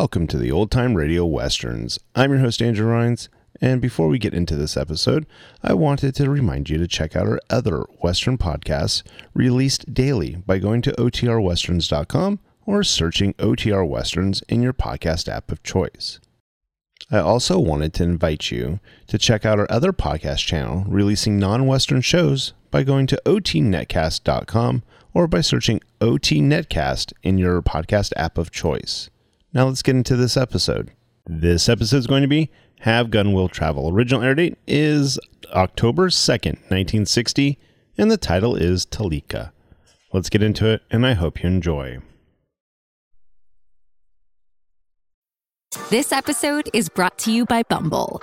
Welcome to the Old Time Radio Westerns. I'm your host, Andrew Rhynes, and before we get into this episode, I wanted to remind you to check out our other Western podcasts released daily by going to OTRWesterns.com or searching OTR Westerns in your podcast app of choice. I also wanted to invite you to check out our other podcast channel releasing non Western shows by going to OTNetcast.com or by searching OT Netcast in your podcast app of choice. Now let's get into this episode. This episode is going to be Have Gun Will Travel. Original air date is October 2nd, 1960, and the title is Talika. Let's get into it, and I hope you enjoy. This episode is brought to you by Bumble.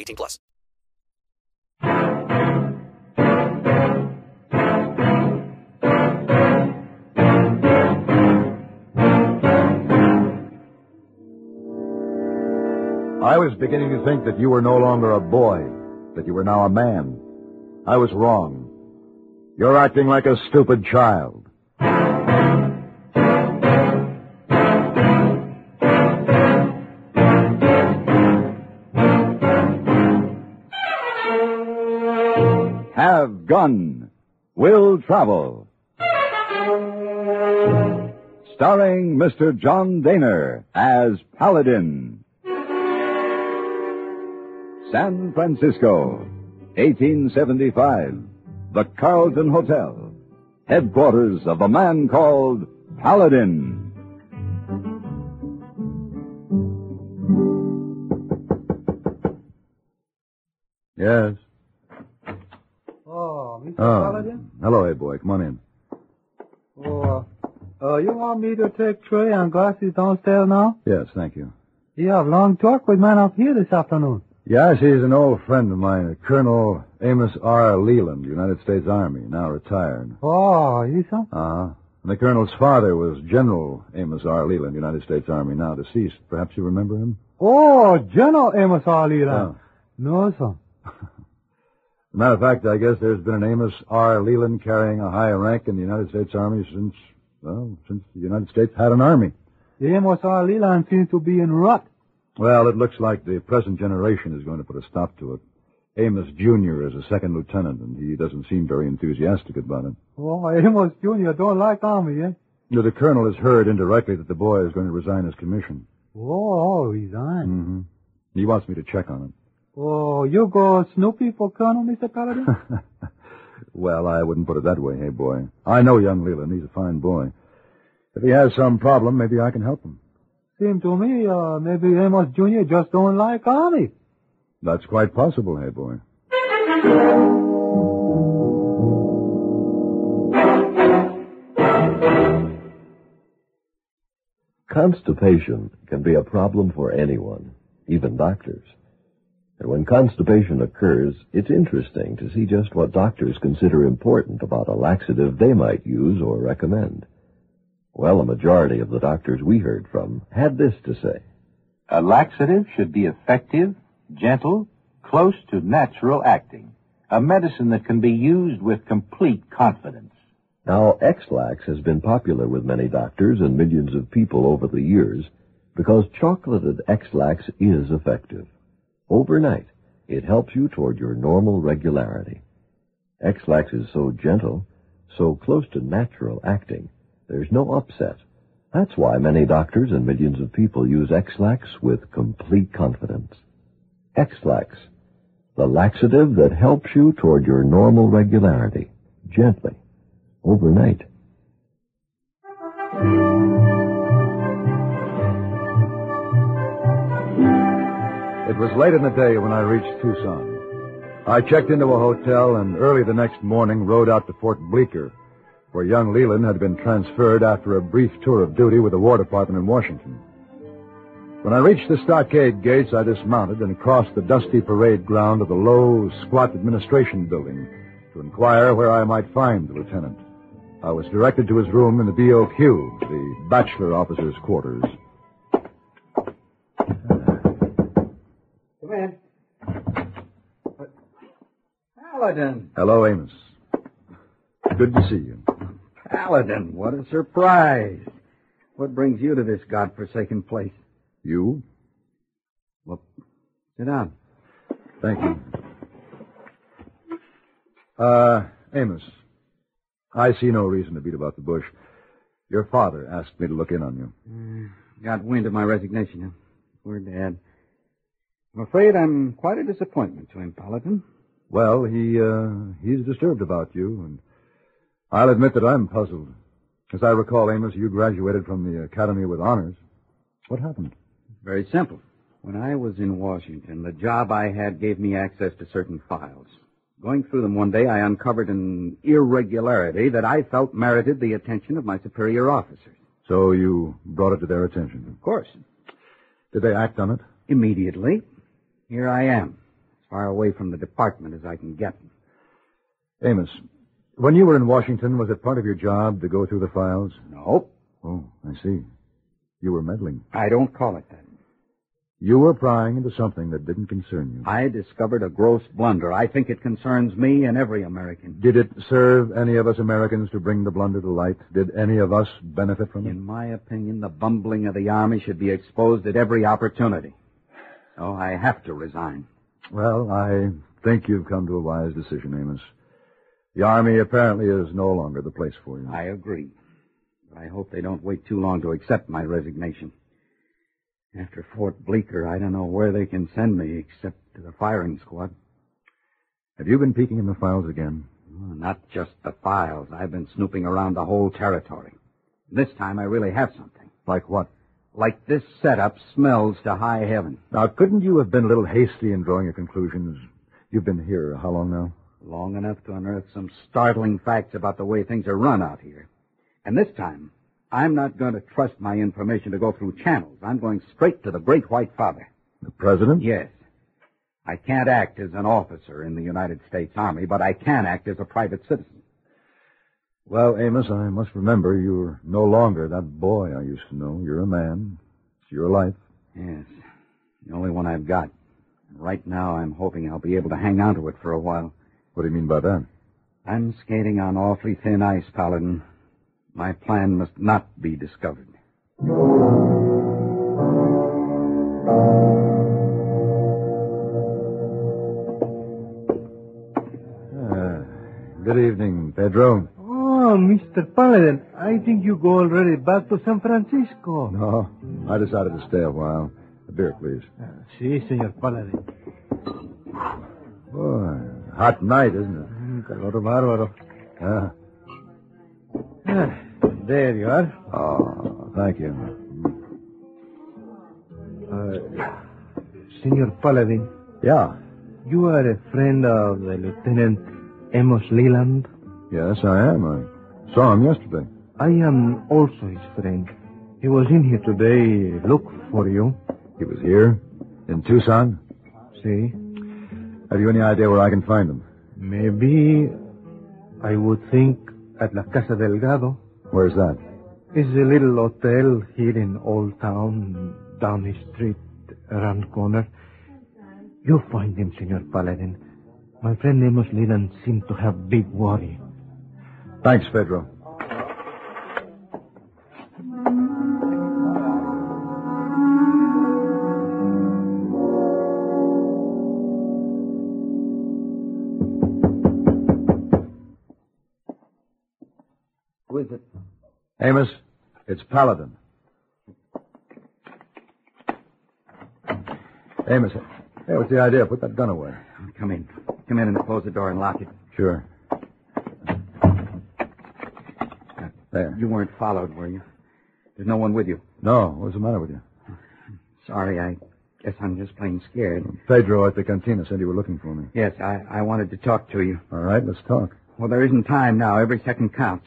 18 plus. I was beginning to think that you were no longer a boy, that you were now a man. I was wrong. You're acting like a stupid child. Gun. Will travel. Starring Mr. John Dehner as Paladin. San Francisco, 1875. The Carlton Hotel. Headquarters of a man called Paladin. Oh, hello, Heyboy. Come on in. Oh, uh, uh, you want me to take tray and glasses downstairs now? Yes, thank you. You have long talk with man up here this afternoon. Yes, he's an old friend of mine, Colonel Amos R. Leland, United States Army, now retired. Oh, you so? Uh-huh. And the colonel's father was General Amos R. Leland, United States Army, now deceased. Perhaps you remember him? Oh, General Amos R. Leland. Oh. No, sir. Matter of fact, I guess there's been an Amos R. Leland carrying a high rank in the United States Army since, well, since the United States had an army. The Amos R. Leland seems to be in rut. Well, it looks like the present generation is going to put a stop to it. Amos Jr. is a second lieutenant, and he doesn't seem very enthusiastic about it. Oh, Amos Jr. don't like Army, eh? No, the colonel has heard indirectly that the boy is going to resign his commission. Oh, resign. Mm-hmm. He wants me to check on it. Oh, you go Snoopy for Colonel, Mr. Paladin? well, I wouldn't put it that way, Heyboy. I know young Leland. He's a fine boy. If he has some problem, maybe I can help him. Seem to me, uh, maybe Amos Jr. just don't like Army. That's quite possible, Heyboy. Constipation can be a problem for anyone, even doctors. And when constipation occurs, it's interesting to see just what doctors consider important about a laxative they might use or recommend. Well, a majority of the doctors we heard from had this to say. A laxative should be effective, gentle, close to natural acting. A medicine that can be used with complete confidence. Now, Ex-Lax has been popular with many doctors and millions of people over the years because chocolated Ex-Lax is effective. Overnight, it helps you toward your normal regularity. Ex-Lax is so gentle, so close to natural acting, there's no upset. That's why many doctors and millions of people use Ex-Lax with complete confidence. Ex-Lax, the laxative that helps you toward your normal regularity, gently, overnight. It was late in the day when I reached Tucson. I checked into a hotel and early the next morning rode out to Fort Bleecker, where young Leland had been transferred after a brief tour of duty with the War Department in Washington. When I reached the stockade gates, I dismounted and crossed the dusty parade ground of the low, squat administration building to inquire where I might find the lieutenant. I was directed to his room in the BOQ, the bachelor officer's quarters. In. Paladin. Hello, Amos. Good to see you. Paladin, what a surprise. What brings you to this godforsaken place? You? Well, sit down. Thank you. Uh, Amos, I see no reason to beat about the bush. Your father asked me to look in on you. Uh, got wind of my resignation. Poor Dad. I'm afraid I'm quite a disappointment to him, Paladin. Well, he, uh, he's disturbed about you, and I'll admit that I'm puzzled. As I recall, Amos, you graduated from the academy with honors. What happened? Very simple. When I was in Washington, the job I had gave me access to certain files. Going through them one day, I uncovered an irregularity that I felt merited the attention of my superior officers. So you brought it to their attention? Of course. Did they act on it? Immediately. Here I am, as far away from the department as I can get. Amos, when you were in Washington, was it part of your job to go through the files? No. Oh, I see. You were meddling. I don't call it that. You were prying into something that didn't concern you. I discovered a gross blunder. I think it concerns me and every American. Did it serve any of us Americans to bring the blunder to light? Did any of us benefit from it? In my opinion, the bumbling of the Army should be exposed at every opportunity. So I have to resign. Well, I think you've come to a wise decision, Amos. The Army apparently is no longer the place for you. I agree. But I hope they don't wait too long to accept my resignation. After Fort Bleecker, I don't know where they can send me except to the firing squad. Have you been peeking in the files again? Oh, not just the files. I've been snooping around the whole territory. This time I really have something. Like what? Like this setup smells to high heaven. Now, couldn't you have been a little hasty in drawing your conclusions? You've been here uh, how long now? Long enough to unearth some startling facts about the way things are run out here. And this time, I'm not going to trust my information to go through channels. I'm going straight to the Great White Father. The President? Yes. I can't act as an officer in the United States Army, but I can act as a private citizen. Well, Amos, I must remember you're no longer that boy I used to know. You're a man. It's your life. Yes. The only one I've got. Right now, I'm hoping I'll be able to hang on to it for a while. What do you mean by that? I'm skating on awfully thin ice, Paladin. My plan must not be discovered. Uh, good evening, Pedro. Mr. Paladin, I think you go already back to San Francisco. No, I decided to stay a while. A beer, please. Sí, señor Paladin. Boy, hot night, isn't it? Mm, Calor bárbaro. Yeah. Ah, there you are. Oh, thank you. Uh, Senor Paladin, Yeah. you are a friend of the Lieutenant Amos Leland? Yes, I am. I saw him yesterday. I am also his friend. He was in here today. Look for you. He was here? In Tucson? See? Have you any idea where I can find him? Maybe I would think at La Casa Delgado. Where's that? It's a little hotel here in Old Town, down the street, around the corner. You'll find him, Senor Paladin. My friend Amos Leland seemed to have big worry. Thanks, Pedro. Who is it? Amos, it's Paladin. Amos, hey, what's the idea? Put that gun away. Come in. Come in and close the door and lock it. Sure. There. You weren't followed, were you? There's no one with you. No, what's the matter with you? Sorry, I guess I'm just plain scared. Pedro at the cantina said you were looking for me. Yes, I, I wanted to talk to you. All right, let's talk. Well, there isn't time now. Every second counts.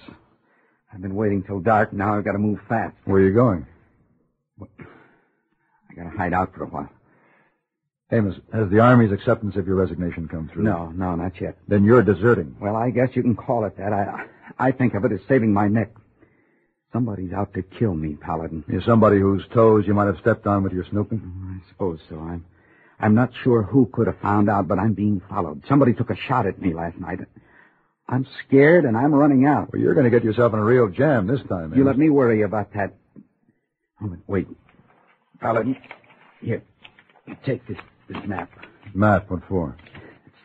I've been waiting till dark. Now I've got to move fast. Where are you going? I got to hide out for a while. Amos, has the Army's acceptance of your resignation come through? No, no, not yet. Then you're deserting. Well, I guess you can call it that. I, I think of it as saving my neck. Somebody's out to kill me, Paladin. You're somebody whose toes you might have stepped on with your snooping? Mm, I suppose so. I'm, I'm not sure who could have found out, but I'm being followed. Somebody took a shot at me last night. I'm scared and I'm running out. Well, you're going to get yourself in a real jam this time, You Amos. let me worry about that. Oh, wait. Paladin, here. Take this, this map. Matt, what for?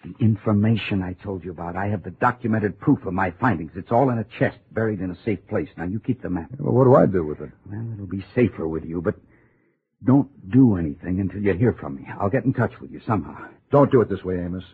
The information I told you about. I have the documented proof of my findings. It's all in a chest, buried in a safe place. Now, you keep the map. Well, what do I do with it? Well, it'll be safer with you, but don't do anything until you hear from me. I'll get in touch with you somehow. Don't do it this way, Amos.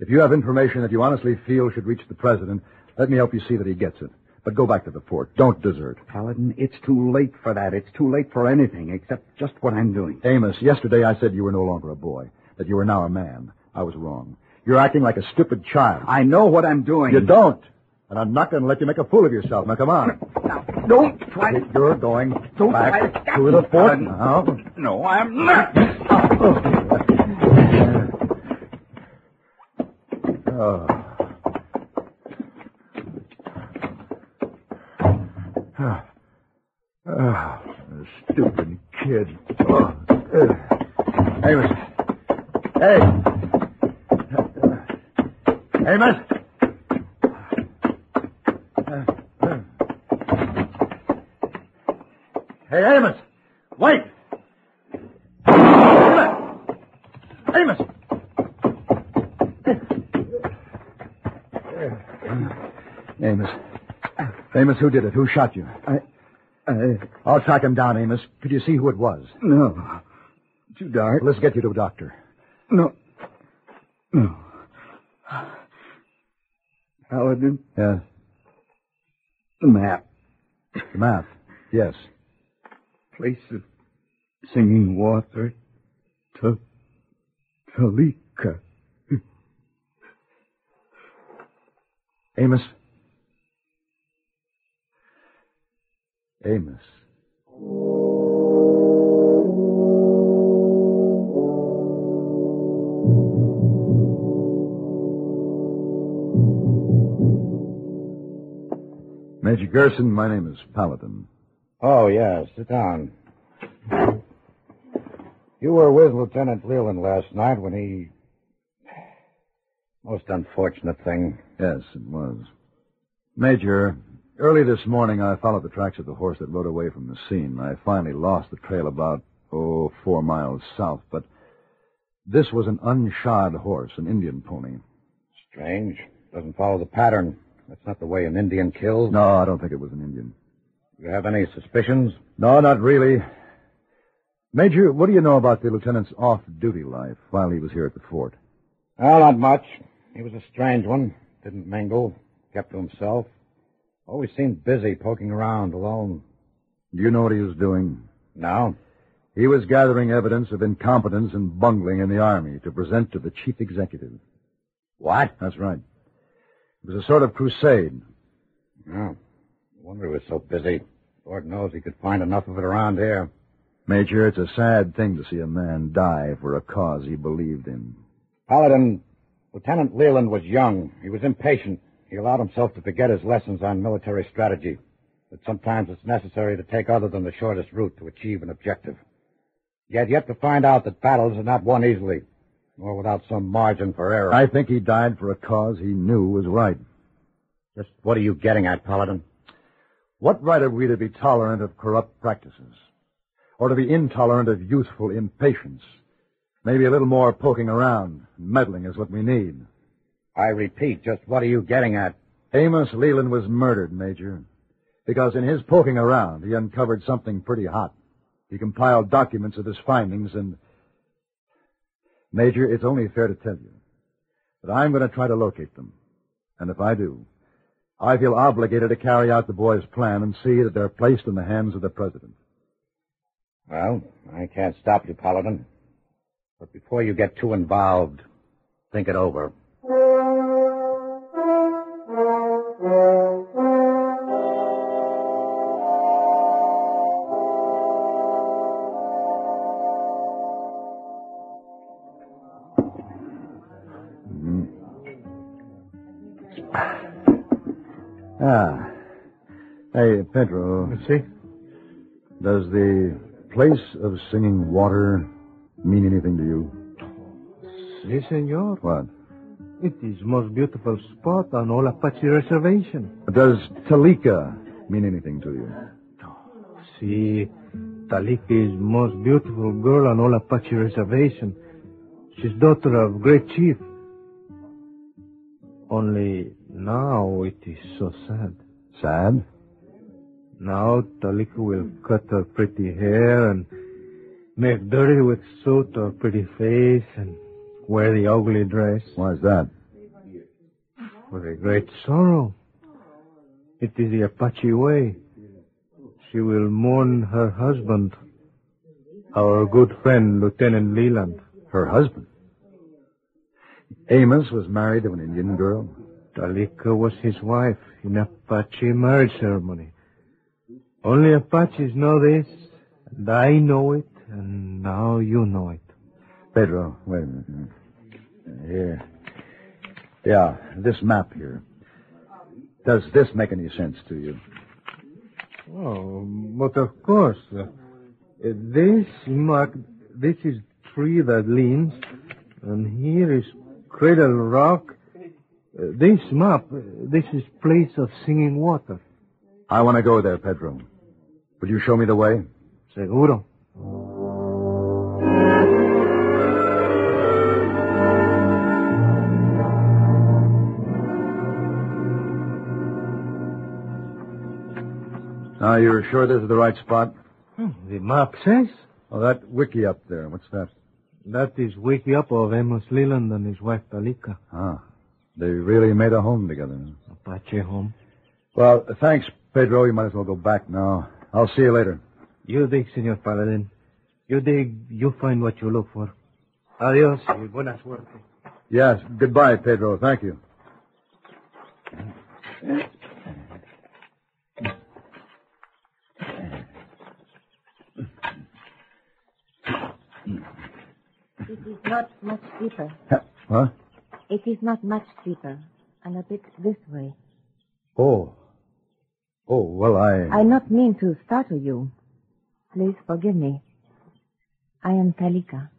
If you have information that you honestly feel should reach the president, let me help you see that he gets it. But go back to the fort. Don't desert. Paladin, it's too late for that. It's too late for anything except just what I'm doing. Amos, yesterday I said you were no longer a boy, that you were now a man. I was wrong. You're acting like a stupid child. I know what I'm doing. You don't. And I'm not going to let you make a fool of yourself. Now, come on. Now, don't try to... You're going Don't back try to... to the fort now. No, I'm not. Oh. Ah. Ah, stupid kid. Oh. uh. Amos. Hey. Amos. Hey, Amos. Wait. Amos. Amos. Amos. Amos, who did it? Who shot you? I... I... I'll track him down, Amos. Could you see who it was? No. Too dark. Let's get you to a doctor. No. No. Paladin, Yeah. the map. The map. Yes. Place of singing water. To... Talika. Amos. Amos. Major Gerson, my name is Paladin. Oh, yes. Sit down. You were with Lieutenant Leland last night when he. Most unfortunate thing. Yes, it was. Major, early this morning I followed the tracks of the horse that rode away from the scene. I finally lost the trail about, oh, four miles south, but this was an unshod horse, an Indian pony. Strange. Doesn't follow the pattern. That's not the way an Indian kills. No, I don't think it was an Indian. You have any suspicions? No, not really. Major, what do you know about the lieutenant's off-duty life while he was here at the fort? Well, not much. He was a strange one. Didn't mingle. Kept to himself. Always seemed busy poking around alone. Do you know what he was doing? No. He was gathering evidence of incompetence and bungling in the Army to present to the chief executive. What? That's right. It was a sort of crusade. Oh. No wonder he was so busy. Lord knows he could find enough of it around here. Major, it's a sad thing to see a man die for a cause he believed in. Paladin, Lieutenant Leland was young. He was impatient. He allowed himself to forget his lessons on military strategy. That sometimes it's necessary to take other than the shortest route to achieve an objective. He had yet to find out that battles are not won easily, nor without some margin for error. I think he died for a cause he knew was right. Just what are you getting at, Paladin? What right have we to be tolerant of corrupt practices? Or to be intolerant of youthful impatience? Maybe a little more poking around and meddling is what we need. I repeat, just what are you getting at? Amos Leland was murdered, Major, because in his poking around, he uncovered something pretty hot. He compiled documents of his findings and... Major, it's only fair to tell you that I'm going to try to locate them. And if I do, I feel obligated to carry out the boy's plan and see that they're placed in the hands of the president. Well, I can't stop you, Paladin. But before you get too involved, think it over. Ah. Hey, Pedro. See? Does the place of singing water mean anything to you? Si, senor. What? It is most beautiful spot on all Apache reservation. Does Talika mean anything to you? Si, Talika is most beautiful girl on all Apache reservation. She's daughter of great chief. Only now it is so sad. Sad? Now Talika will cut her pretty hair and make dirty with soot her pretty face and wear the ugly dress. Why's that? For a great sorrow. It is the Apache way. She will mourn her husband, our good friend, Lieutenant Leland. Her husband? Amos was married to an Indian girl? Talika was his wife in Apache marriage ceremony. Only Apaches know this, and I know it, and now you know it. Pedro, wait a minute. Here. Yeah, this map here. Does this make any sense to you? Oh, but of course. Uh, this mark, this is tree that leans, and here is Cradle Rock. This map, this is place of singing water. I want to go there, Pedro. Will you show me the way? Seguro. Now, you're sure this is the right spot? Hmm, the map says. Oh, that wickiup there. What's that? That is wickiup of Amos Leland and his wife Talika. Ah. They really made a home together. Apache home. Well, thanks, Pedro. You might as well go back now. I'll see you later. You dig, Senor Paladin. You dig, you find what you look for. Adios y buena suerte. Yes. Goodbye, Pedro. Thank you. It is not much deeper. Huh? It is not much deeper. And a bit this way. Oh. Oh, well, I... I not mean to startle you. Please forgive me. I am Talika.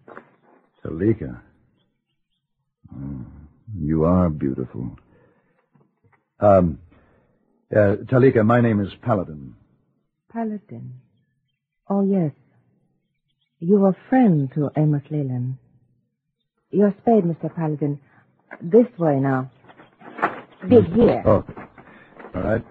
Talika. Oh, You are beautiful. Um, uh, Talika, my name is Paladin. Paladin. Oh, yes. You were friend to Amos Leland. Your spade, Mr. Paladin. This way now. Dig here. Oh, all right.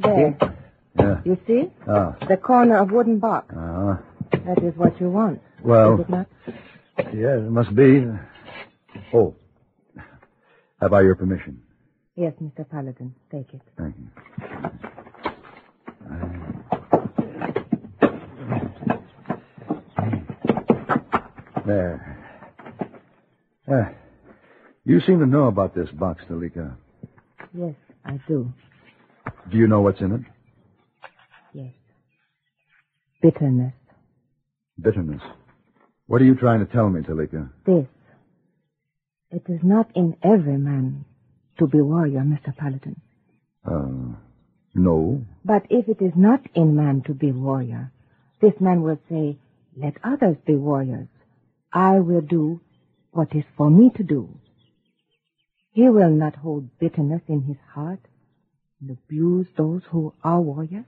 There. Yeah. You see? Ah. The corner of wooden box. Uh, That is what you want. well, Is it not? yeah, it must be. Oh. Have I your permission? Yes, Mr. Paladin. Take it. Thank you. There. Uh, you seem to know about this box, Talika. Yes, I do. Do you know what's in it? Yes. Bitterness. Bitterness. What are you trying to tell me, Talika? This. It is not in every man to be warrior, Mr. Paladin. Uh, no. But if it is not in man to be warrior, this man will say, let others be warriors. I will do what is for me to do. He will not hold bitterness in his heart and abuse those who are warriors.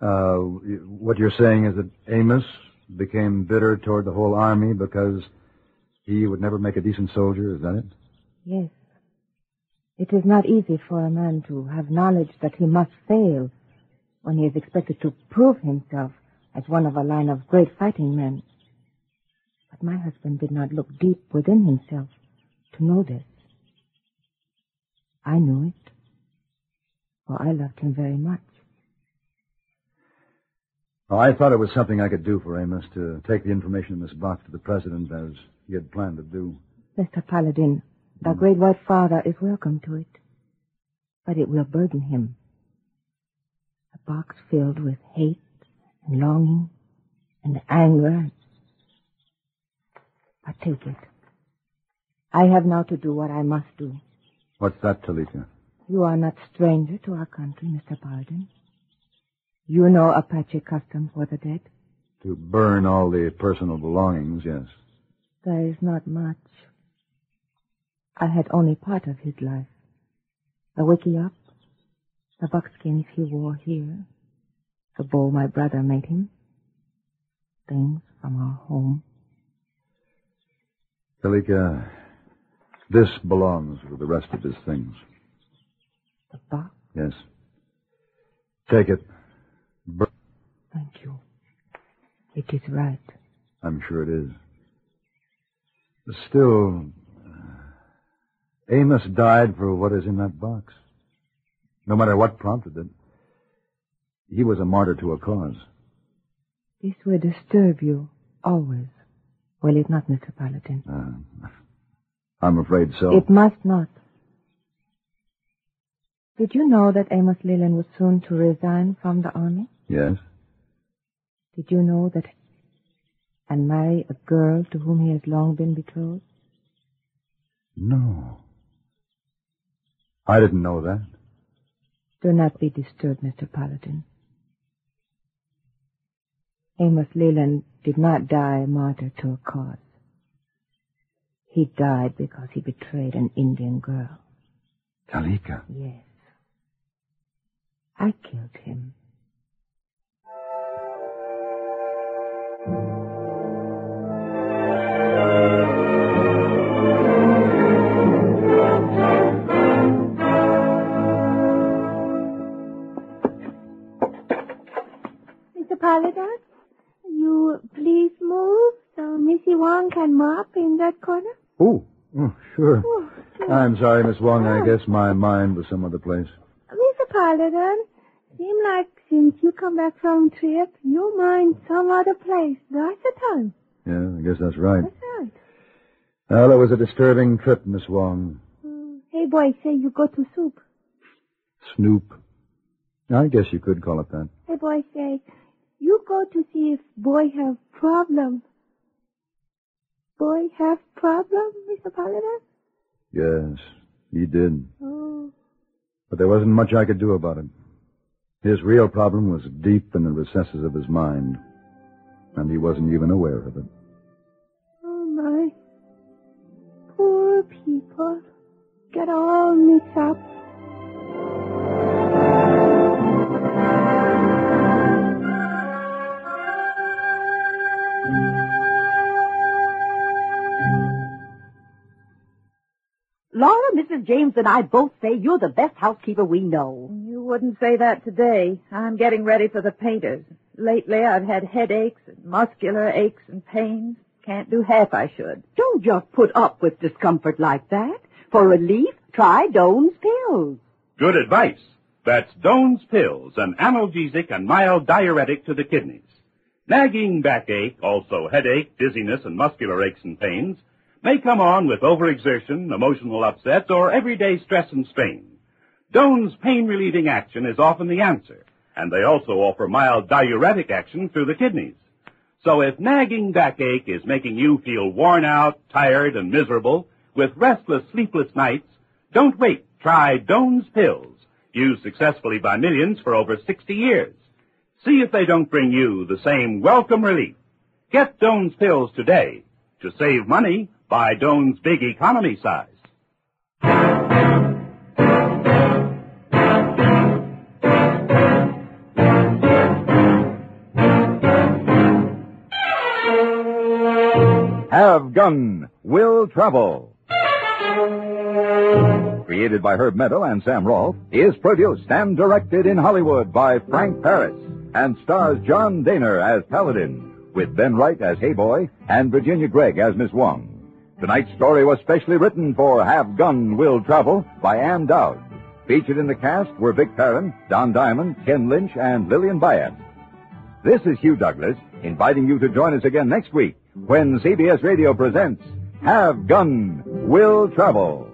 Uh, what you're saying is that Amos became bitter toward the whole army because he would never make a decent soldier, is that it? Yes. It is not easy for a man to have knowledge that he must fail when he is expected to prove himself as one of a line of great fighting men. My husband did not look deep within himself to know this. I knew it, for I loved him very much. Oh, I thought it was something I could do for Amos to take the information in this box to the president as he had planned to do. Mr. Paladin, the great white father is welcome to it, but it will burden him. A box filled with hate and longing and anger. But take it. I have now to do what I must do. What's that, Talika? You are not stranger to our country, Mr. Paladin. You know Apache custom for the dead. To burn all the personal belongings, yes. There is not much. I had only part of his life. The wickiup, the buckskins he wore here, the bow my brother made him, things from our home. Talika, this belongs with the rest of his things. The box? Yes. Take it. Bur- Thank you. It is right. I'm sure it is. But still, uh, Amos died for what is in that box. No matter what prompted it. He was a martyr to a cause. This will disturb you always. Will it not, Mr. Paladin? Uh, I'm afraid so. It must not. Did you know that Amos Leland was soon to resign from the army? Yes. Did you know that and marry a girl to whom he has long been betrothed? No. I didn't know that. Do not be disturbed, Mr. Paladin. Amos Leland did not die a martyr to a cause. He died because he betrayed an Indian girl. Talika. Yes. I killed him. Mr. You please move so Missy Wong can mop in that corner? Oh, oh sure. Oh. I'm sorry, Miss Wong. I guess my mind was some other place. Mr. Paladin, seem like since you come back from trip, your mind some other place. That's the time. Yeah, I guess that's right. That's right. Well, it was a disturbing trip, Miss Wong. Mm, Hey, boy, say you go to soup. Snoop. I guess you could call it that. Hey, boy, say you go to see if boy have problem. Boy have problem, Mr. Paladin? Yes, he did. Oh, But there wasn't much I could do about it. His real problem was deep in the recesses of his mind, and he wasn't even aware of it. Oh, my poor people get all mixed up. Laura, Mrs. James, and I both say you're the best housekeeper we know. You wouldn't say that today. I'm getting ready for the painters. Lately, I've had headaches and muscular aches and pains. Can't do half I should. Don't just put up with discomfort like that. For relief, try Doan's pills. Good advice. That's Doan's Pills, an analgesic and mild diuretic to the kidneys. Nagging backache, also headache, dizziness, and muscular aches and pains may come on with overexertion, emotional upsets, or everyday stress and strain. Doan's pain-relieving action is often the answer, and they also offer mild diuretic action through the kidneys. So if nagging backache is making you feel worn out, tired, and miserable, with restless, sleepless nights, don't wait. Try Doan's Pills, used successfully by millions for over 60 years. See if they don't bring you the same welcome relief. Get Doan's Pills today. To save money, buy Doan's Big Economy size. Have Gun Will Travel. Created by Herb Meadow and Sam Rolfe, is produced and directed in Hollywood by Frank Paris and stars John Dehner as Paladin, with Ben Wright as Heyboy and Virginia Gregg as Miss Wong. Tonight's story was specially written for Have Gun Will Travel by Ann Dowd. Featured in the cast were Vic Perrin, Don Diamond, Ken Lynch, and Lillian Buyeff. This is Hugh Douglas, inviting you to join us again next week when CBS Radio presents Have Gun Will Travel.